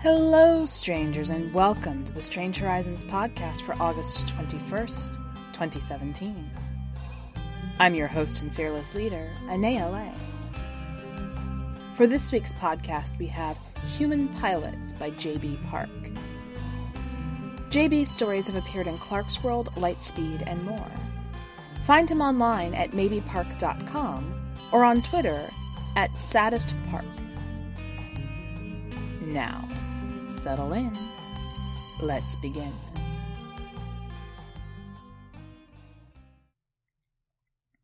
Hello, strangers, and welcome to the Strange Horizons podcast for August 21st, 2017. I'm your host and fearless leader, Anaea Lay. For this week's podcast, we have Human Pilots by J.B. Park. J.B.'s stories have appeared in Clarkesworld, Lightspeed, and more. Find him online at maybepark.com or on Twitter at saddestpark. Now, settle in. Let's begin.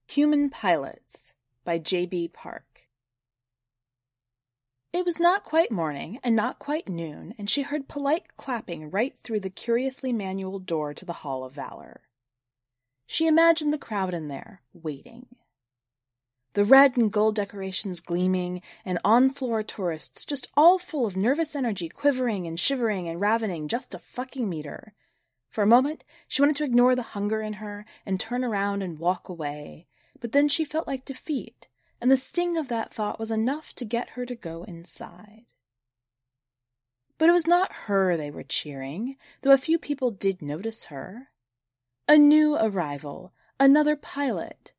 Human Pilots by J.B. Park. It was not quite morning and not quite noon, and she heard polite clapping right through the curiously manual door to the Hall of Valor. She imagined the crowd in there, waiting. The red and gold decorations gleaming, and on floor tourists just all full of nervous energy, quivering and shivering and ravening just a fucking meter. For a moment, she wanted to ignore the hunger in her and turn around and walk away, but then she felt like defeat and the sting of that thought was enough to get her to go inside. But it was not her they were cheering, though a few people did notice her. A new arrival, another pilot.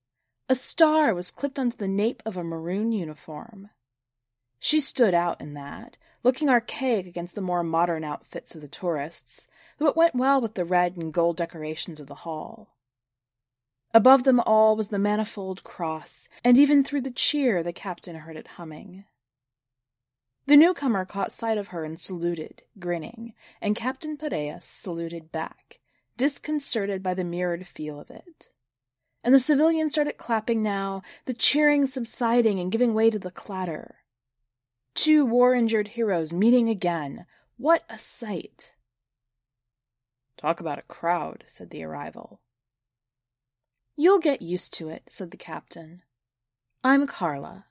A star was clipped onto the nape of a maroon uniform. She stood out in that, looking archaic against the more modern outfits of the tourists, though it went well with the red and gold decorations of the hall. Above them all was the manifold cross, and even through the cheer the captain heard it humming. The newcomer caught sight of her and saluted, grinning, and Captain Pareas saluted back, disconcerted by the mirrored feel of it. And the civilians started clapping now, the cheering subsiding and giving way to the clatter. Two war-injured heroes meeting again. What a sight! Talk about a crowd, said the arrival. You'll get used to it, said the captain. I'm Carla.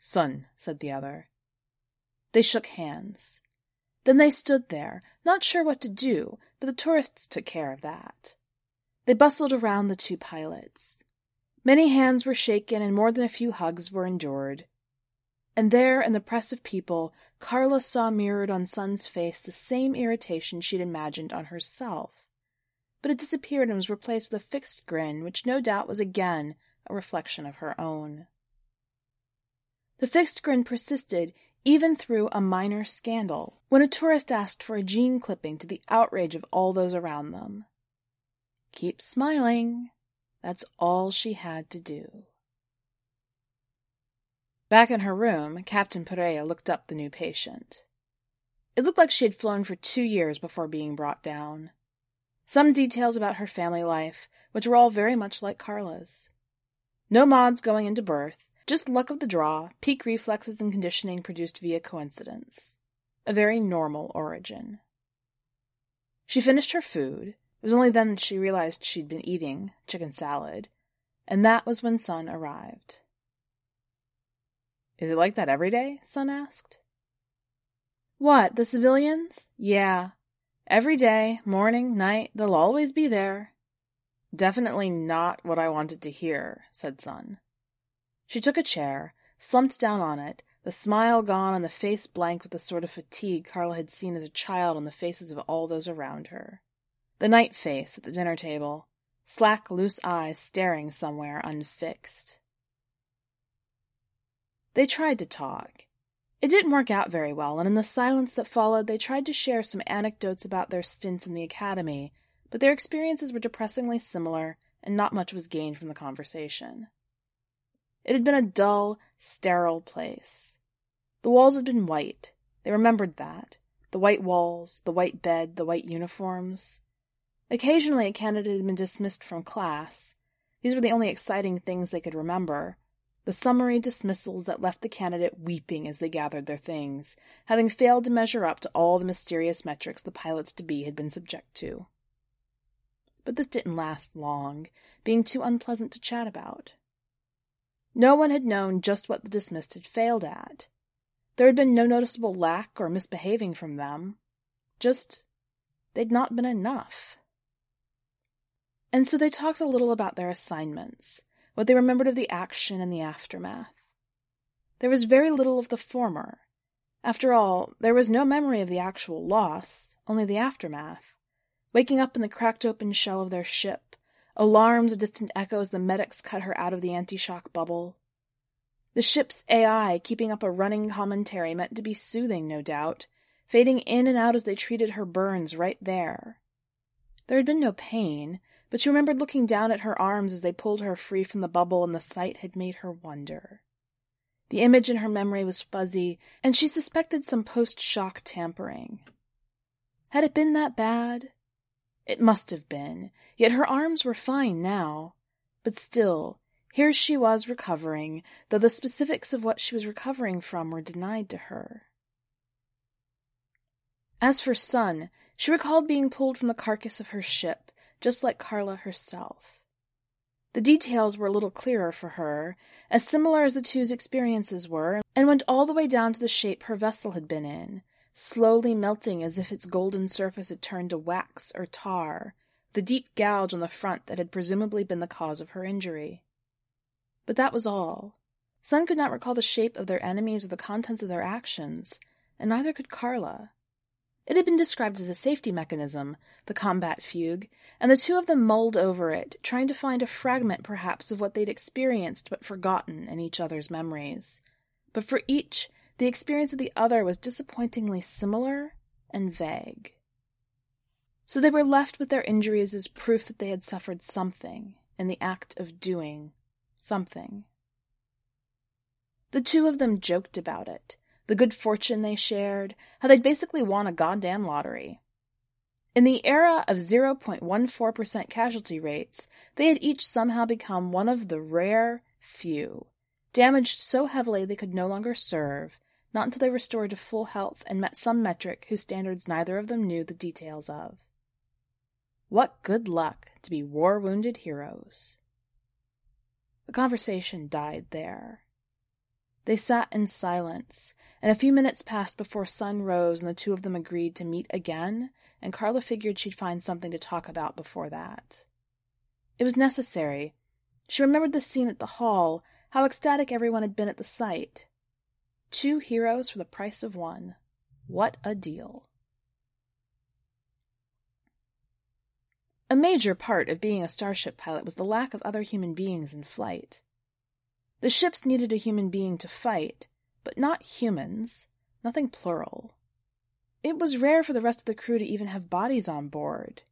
Sun, said the other. They shook hands. Then they stood there, not sure what to do, but the tourists took care of that. They bustled around the two pilots. Many hands were shaken and more than a few hugs were endured. And there, in the press of people, Carla saw mirrored on Sun's face the same irritation she'd imagined on herself but it disappeared and was replaced with a fixed grin, which no doubt was again a reflection of her own. The fixed grin persisted even through a minor scandal, when a tourist asked for a gene clipping to the outrage of all those around them. Keep smiling. That's all she had to do. Back in her room, Captain Perea looked up the new patient. It looked like she had flown for two years before being brought down. Some details about her family life, which were all very much like Carla's. No mods going into birth, just luck of the draw, peak reflexes and conditioning produced via coincidence. A very normal origin. She finished her food. It was only then that she realized she'd been eating chicken salad, and that was when Sun arrived. Is it like that every day? Sun asked. What, the civilians? Yeah, Every day, morning, night, they'll always be there. Definitely not what I wanted to hear, said Sun. She took a chair, slumped down on it, the smile gone and the face blank with the sort of fatigue Carla had seen as a child on the faces of all those around her. The night face at the dinner table, slack, loose eyes staring somewhere unfixed. They tried to talk. It didn't work out very well, and in the silence that followed, they tried to share some anecdotes about their stints in the academy, but their experiences were depressingly similar, and not much was gained from the conversation. It had been a dull, sterile place. The walls had been white. They remembered that. The white walls, the white bed, the white uniforms. Occasionally a candidate had been dismissed from class. These were the only exciting things they could remember, the summary dismissals that left the candidate weeping as they gathered their things, having failed to measure up to all the mysterious metrics the pilots to be had been subject to. But this didn't last long, being too unpleasant to chat about. No one had known just what the dismissed had failed at. There had been no noticeable lack or misbehaving from them. Just, they'd not been enough. And so they talked a little about their assignments, what they remembered of the action and the aftermath. There was very little of the former. After all, there was no memory of the actual loss, only the aftermath. Waking up in the cracked open shell of their ship, alarms distant echoes, the medics cut her out of the anti-shock bubble. The ship's AI keeping up a running commentary meant to be soothing, no doubt, fading in and out as they treated her burns right there. There had been no pain, but she remembered looking down at her arms as they pulled her free from the bubble, and the sight had made her wonder. The image in her memory was fuzzy, and she suspected some post-shock tampering. Had it been that bad? It must have been, yet her arms were fine now. But still, here she was recovering, though the specifics of what she was recovering from were denied to her. As for Sun, she recalled being pulled from the carcass of her ship, just like Carla herself. The details were a little clearer for her, as similar as the two's experiences were, and went all the way down to the shape her vessel had been in, slowly melting as if its golden surface had turned to wax or tar, the deep gouge on the front that had presumably been the cause of her injury. But that was all. Sun could not recall the shape of their enemies or the contents of their actions, and neither could Carla. It had been described as a safety mechanism, the combat fugue, and the two of them mulled over it, trying to find a fragment perhaps of what they'd experienced but forgotten in each other's memories. But for each, the experience of the other was disappointingly similar and vague. So they were left with their injuries as proof that they had suffered something in the act of doing something. The two of them joked about it, the good fortune they shared, how they'd basically won a goddamn lottery. In the era of 0.14% casualty rates, they had each somehow become one of the rare few, damaged so heavily they could no longer serve, not until they restored to full health and met some metric whose standards neither of them knew the details of. What good luck to be war wounded heroes. The conversation died there. They sat in silence, and a few minutes passed before Sun rose and the two of them agreed to meet again, and Carla figured she'd find something to talk about before that. It was necessary. She remembered the scene at the hall, how ecstatic everyone had been at the sight. Two heroes for the price of one. What a deal. A major part of being a starship pilot was the lack of other human beings in flight. The ships needed a human being to fight, but not humans, nothing plural. It was rare for the rest of the crew to even have bodies on board.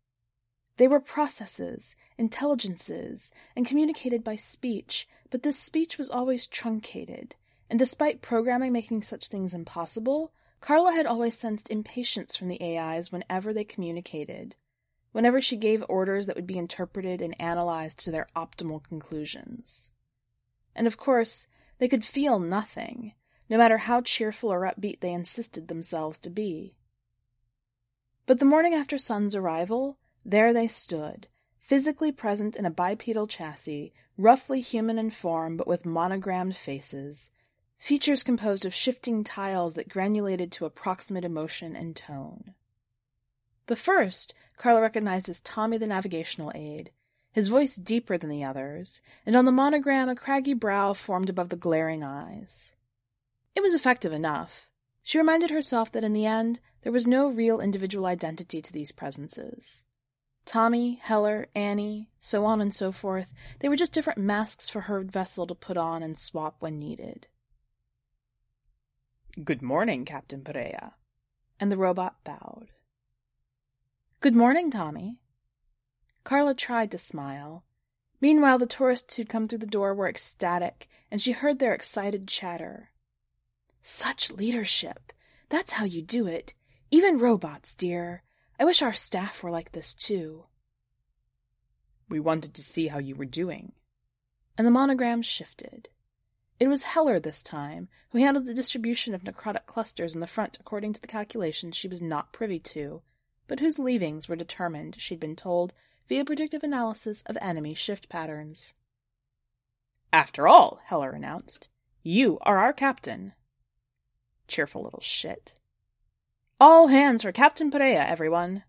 They were processes, intelligences, and communicated by speech, but this speech was always truncated, and despite programming making such things impossible, Carla had always sensed impatience from the AIs whenever they communicated, whenever she gave orders that would be interpreted and analyzed to their optimal conclusions. And of course, they could feel nothing, no matter how cheerful or upbeat they insisted themselves to be. But the morning after Sun's arrival, there they stood, physically present in a bipedal chassis, roughly human in form but with monogrammed faces, features composed of shifting tiles that granulated to approximate emotion and tone. The first Carla recognized as Tommy the navigational aide, his voice deeper than the others, and on the monogram a craggy brow formed above the glaring eyes. It was effective enough. She reminded herself that in the end there was no real individual identity to these presences. Tommy, Heller, Annie, so on and so forth, they were just different masks for her vessel to put on and swap when needed. Good morning, Captain Perea. And the robot bowed. Good morning, Tommy. Carla tried to smile. Meanwhile, the tourists who'd come through the door were ecstatic, and she heard their excited chatter. Such leadership! That's how you do it. Even robots, dear. I wish our staff were like this, too. We wanted to see how you were doing. And the monogram shifted. It was Heller this time, who handled the distribution of necrotic clusters in the front according to the calculations she was not privy to, but whose leavings were determined, she'd been told, via predictive analysis of enemy shift patterns. After all, Heller announced, you are our captain. Cheerful little shit. All hands for Captain Perea, everyone.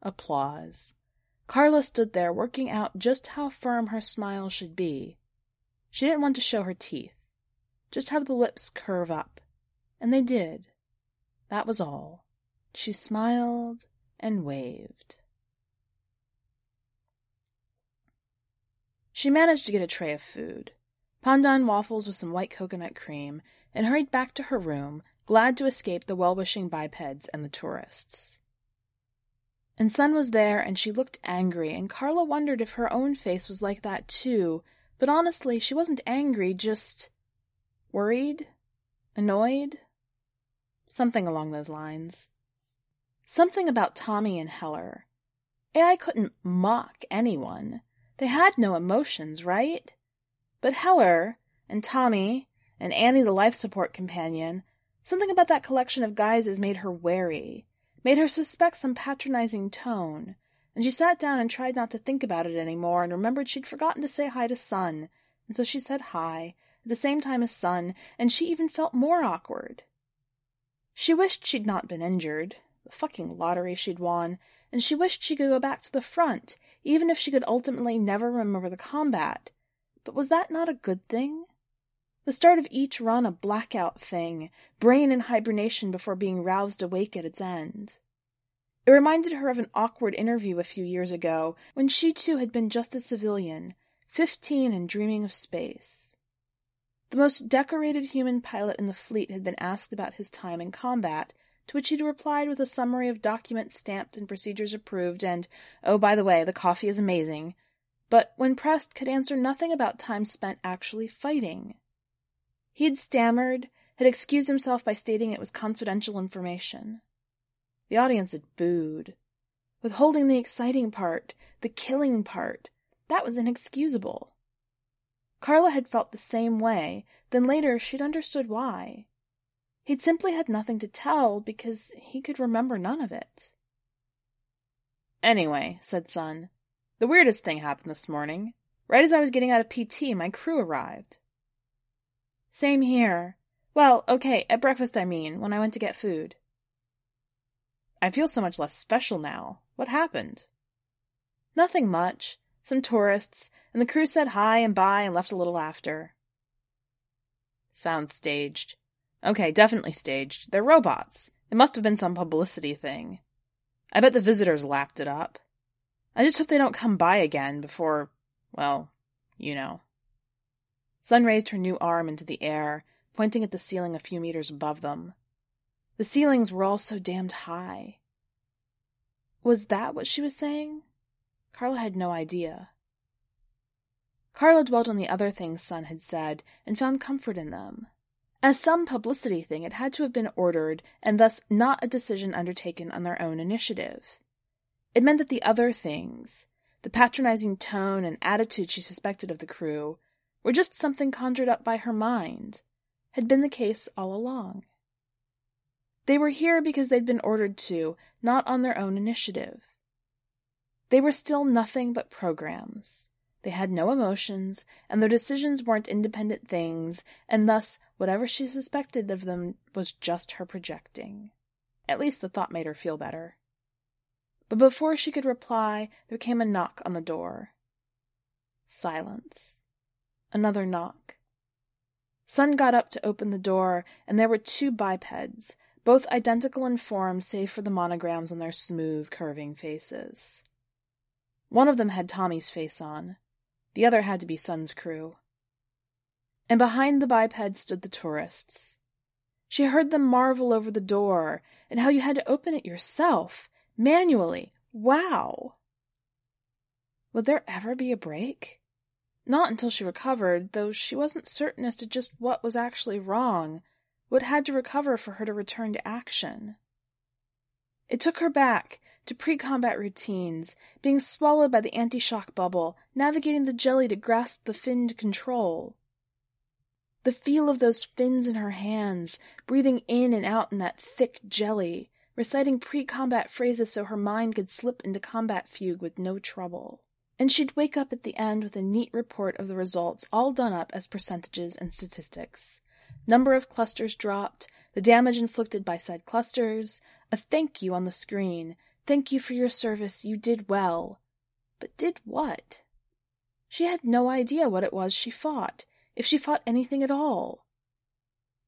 Applause. Carla stood there working out just how firm her smile should be. She didn't want to show her teeth, just have the lips curve up. And they did. That was all. She smiled and waved. She managed to get a tray of food pandan waffles with some white coconut cream and hurried back to her room, glad to escape the well wishing bipeds and the tourists. And Sun was there, and she looked angry, and Carla wondered if her own face was like that too, but honestly, she wasn't angry, just worried, annoyed, something along those lines. Something about Tommy and Heller. AI couldn't mock anyone. They had no emotions, right? But Heller, and Tommy, and Annie the life support companion, something about that collection of guises made her wary, made her suspect some patronizing tone, and she sat down and tried not to think about it any more and remembered she'd forgotten to say hi to Sun, and so she said hi, at the same time as Sun, and she even felt more awkward. She wished she'd not been injured, the fucking lottery she'd won, and she wished she could go back to the front, even if she could ultimately never remember the combat. But was that not a good thing? The start of each run a blackout thing, brain in hibernation before being roused awake at its end. It reminded her of an awkward interview a few years ago when she too had been just a civilian, fifteen and dreaming of space. The most decorated human pilot in the fleet had been asked about his time in combat, to which he would replied with a summary of documents stamped and procedures approved and, oh, by the way, the coffee is amazing, but when pressed could answer nothing about time spent actually fighting. He had stammered, had excused himself by stating it was confidential information. The audience had booed. Withholding the exciting part, the killing part, that was inexcusable. Carla had felt the same way, then later she'd understood why. He'd simply had nothing to tell because he could remember none of it. Anyway, said Sun, the weirdest thing happened this morning. Right as I was getting out of PT, my crew arrived. Same here. Well, okay, at breakfast I mean, when I went to get food. I feel so much less special now. What happened? Nothing much. Some tourists, and the crew said hi and bye and left a little after. Sounds staged. Okay, definitely staged. They're robots. It must have been some publicity thing. I bet the visitors lapped it up. I just hope they don't come by again before, well, you know. Sun raised her new arm into the air, pointing at the ceiling a few meters above them. The ceilings were all so damned high. Was that what she was saying? Carla had no idea. Carla dwelt on the other things Sun had said and found comfort in them. As some publicity thing, it had to have been ordered and thus not a decision undertaken on their own initiative. It meant that the other things, the patronizing tone and attitude she suspected of the crew, were just something conjured up by her mind, had been the case all along. They were here because they'd been ordered to, not on their own initiative. They were still nothing but programs. They had no emotions, and their decisions weren't independent things, and thus whatever she suspected of them was just her projecting. At least the thought made her feel better. But before she could reply, there came a knock on the door. Silence. Another knock. Sun got up to open the door, and there were two bipeds, both identical in form save for the monograms on their smooth, curving faces. One of them had Tommy's face on. The other had to be Sun's crew. And behind the biped stood the tourists. She heard them marvel over the door, and how you had to open it yourself, manually. Wow! Would there ever be a break? Not until she recovered, though she wasn't certain as to just what was actually wrong, what had to recover for her to return to action. It took her back to pre combat routines, being swallowed by the anti shock bubble, navigating the jelly to grasp the finned control. The feel of those fins in her hands, breathing in and out in that thick jelly, reciting pre combat phrases so her mind could slip into combat fugue with no trouble and she'd wake up at the end with a neat report of the results all done up as percentages and statistics. Number of clusters dropped, the damage inflicted by said clusters, a thank you on the screen, thank you for your service, you did well. But did what? She had no idea what it was she fought, if she fought anything at all.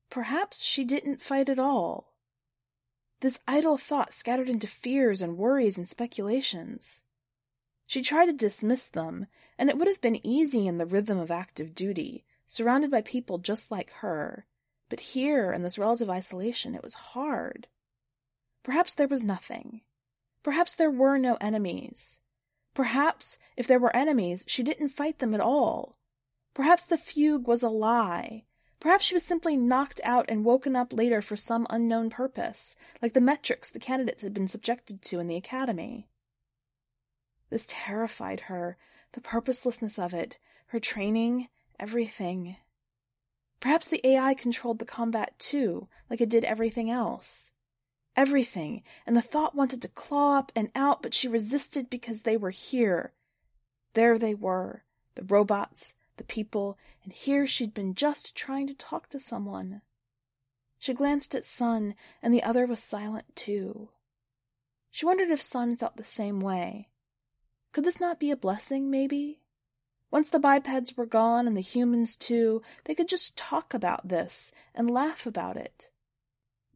Perhaps she didn't fight at all. This idle thought scattered into fears and worries and speculations. She tried to dismiss them, and it would have been easy in the rhythm of active duty, surrounded by people just like her, but here in this relative isolation it was hard. Perhaps there was nothing. Perhaps there were no enemies. Perhaps, if there were enemies, she didn't fight them at all. Perhaps the fugue was a lie. Perhaps she was simply knocked out and woken up later for some unknown purpose, like the metrics the candidates had been subjected to in the academy. This terrified her, the purposelessness of it, her training, everything. Perhaps the AI controlled the combat too, like it did everything else. Everything, and the thought wanted to claw up and out, but she resisted because they were here. There they were, the robots, the people, and here she'd been just trying to talk to someone. She glanced at Sun, and the other was silent too. She wondered if Sun felt the same way. Could this not be a blessing, maybe? Once the bipeds were gone and the humans too, they could just talk about this and laugh about it.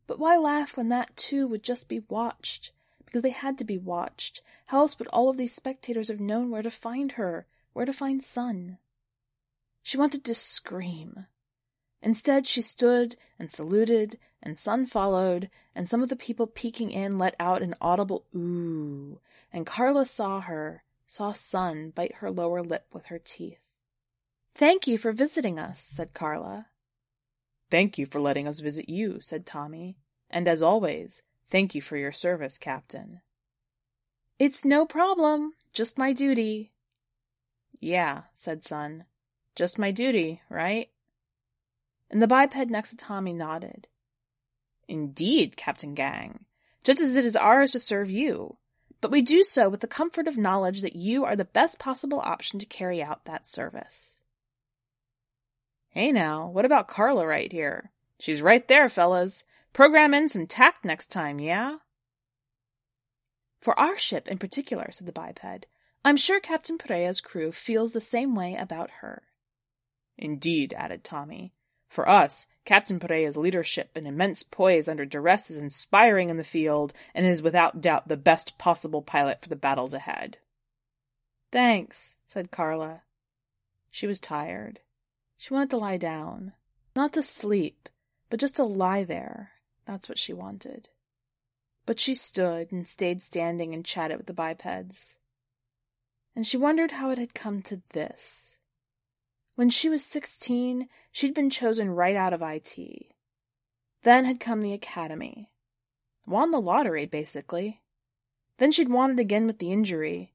But why laugh when that too would just be watched? Because they had to be watched. How else would all of these spectators have known where to find her, where to find Sun? She wanted to scream. Instead, she stood and saluted, and Sun followed, and some of the people peeking in let out an audible ooh, and Carla saw her, saw Sun bite her lower lip with her teeth. Thank you for visiting us, said Carla. Thank you for letting us visit you, said Tommy. And as always, thank you for your service, Captain. It's no problem, just my duty. Yeah, said Sun. Just my duty, right? And the biped next to Tommy nodded. Indeed, Captain Gang, just as it is ours to serve you but we do so with the comfort of knowledge that you are the best possible option to carry out that service. Hey now, what about Carla right here? She's right there, fellas. Program in some tact next time, yeah? For our ship in particular, said the biped, I'm sure Captain Perea's crew feels the same way about her. Indeed, added Tommy. For us, Captain Perea's leadership and immense poise under duress is inspiring in the field and is without doubt the best possible pilot for the battles ahead. Thanks, said Carla. She was tired. She wanted to lie down. Not to sleep, but just to lie there. That's what she wanted. But she stood and stayed standing and chatted with the bipeds. And she wondered how it had come to this. When she was sixteen, she'd been chosen right out of IT. Then had come the academy. Won the lottery, basically. Then she'd won it again with the injury.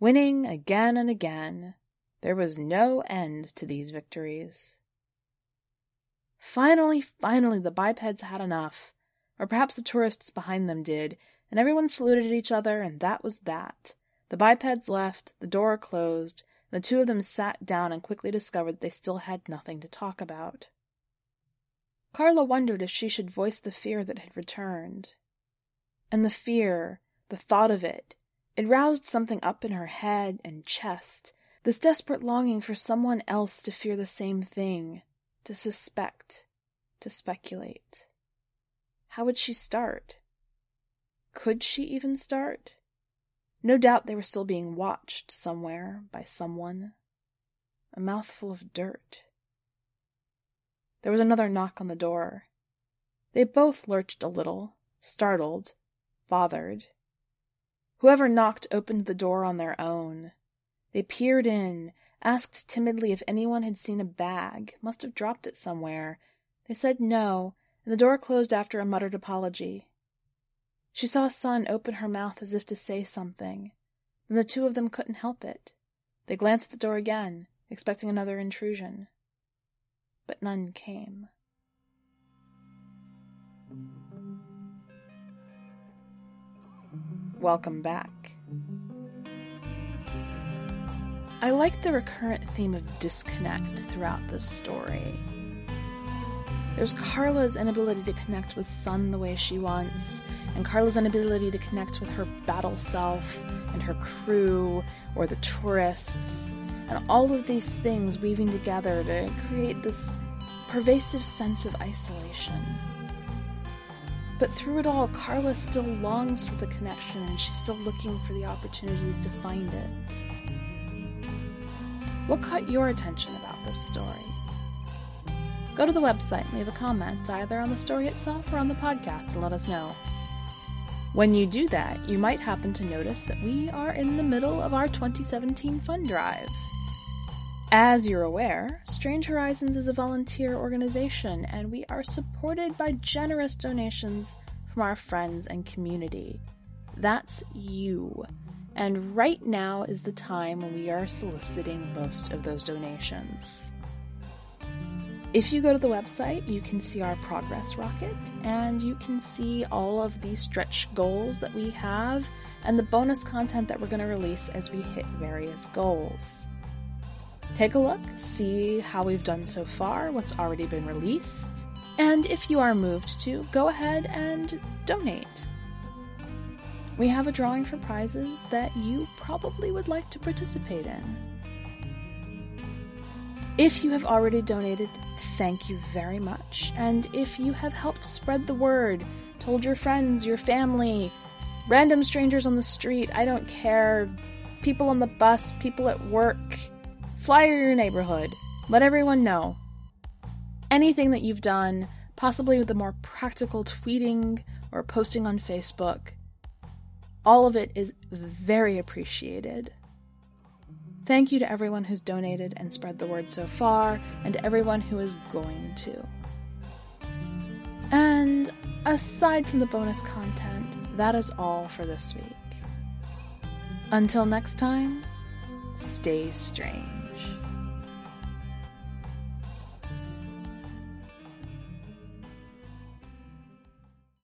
Winning again and again. There was no end to these victories. Finally, finally, the bipeds had enough. Or perhaps the tourists behind them did, and everyone saluted each other, and that was that. The bipeds left, the door closed, the two of them sat down and quickly discovered they still had nothing to talk about. Carla wondered if she should voice the fear that had returned. And the fear, the thought of it, it roused something up in her head and chest, this desperate longing for someone else to fear the same thing, to suspect, to speculate. How would she start? Could she even start? No doubt they were still being watched somewhere by someone. A mouthful of dirt. There was another knock on the door. They both lurched a little, startled, bothered. Whoever knocked opened the door on their own. They peered in, asked timidly if anyone had seen a bag, must have dropped it somewhere. They said no, and the door closed after a muttered apology. She saw Sun open her mouth as if to say something, and the two of them couldn't help it. They glanced at the door again, expecting another intrusion. But none came. Welcome back. I like the recurrent theme of disconnect throughout this story. There's Carla's inability to connect with Sun the way she wants, and Carla's inability to connect with her battle self and her crew or the tourists, and all of these things weaving together to create this pervasive sense of isolation. But through it all, Carla still longs for the connection and she's still looking for the opportunities to find it. What caught your attention about this story? Go to the website and leave a comment either on the story itself or on the podcast and let us know. When you do that, you might happen to notice that we are in the middle of our 2017 fund drive. As you're aware, Strange Horizons is a volunteer organization and we are supported by generous donations from our friends and community. That's you. And right now is the time when we are soliciting most of those donations. If you go to the website, you can see our progress rocket and you can see all of the stretch goals that we have and the bonus content that we're going to release as we hit various goals. Take a look, see how we've done so far, what's already been released, and if you are moved to, go ahead and donate. We have a drawing for prizes that you probably would like to participate in. If you have already donated, thank you very much. And if you have helped spread the word, told your friends, your family, random strangers on the street, I don't care, people on the bus, people at work, flyer your neighborhood, let everyone know. Anything that you've done, possibly with the more practical tweeting or posting on Facebook, all of it is very appreciated. Thank you to everyone who's donated and spread the word so far, and to everyone who is going to. And aside from the bonus content, that is all for this week. Until next time, stay strange.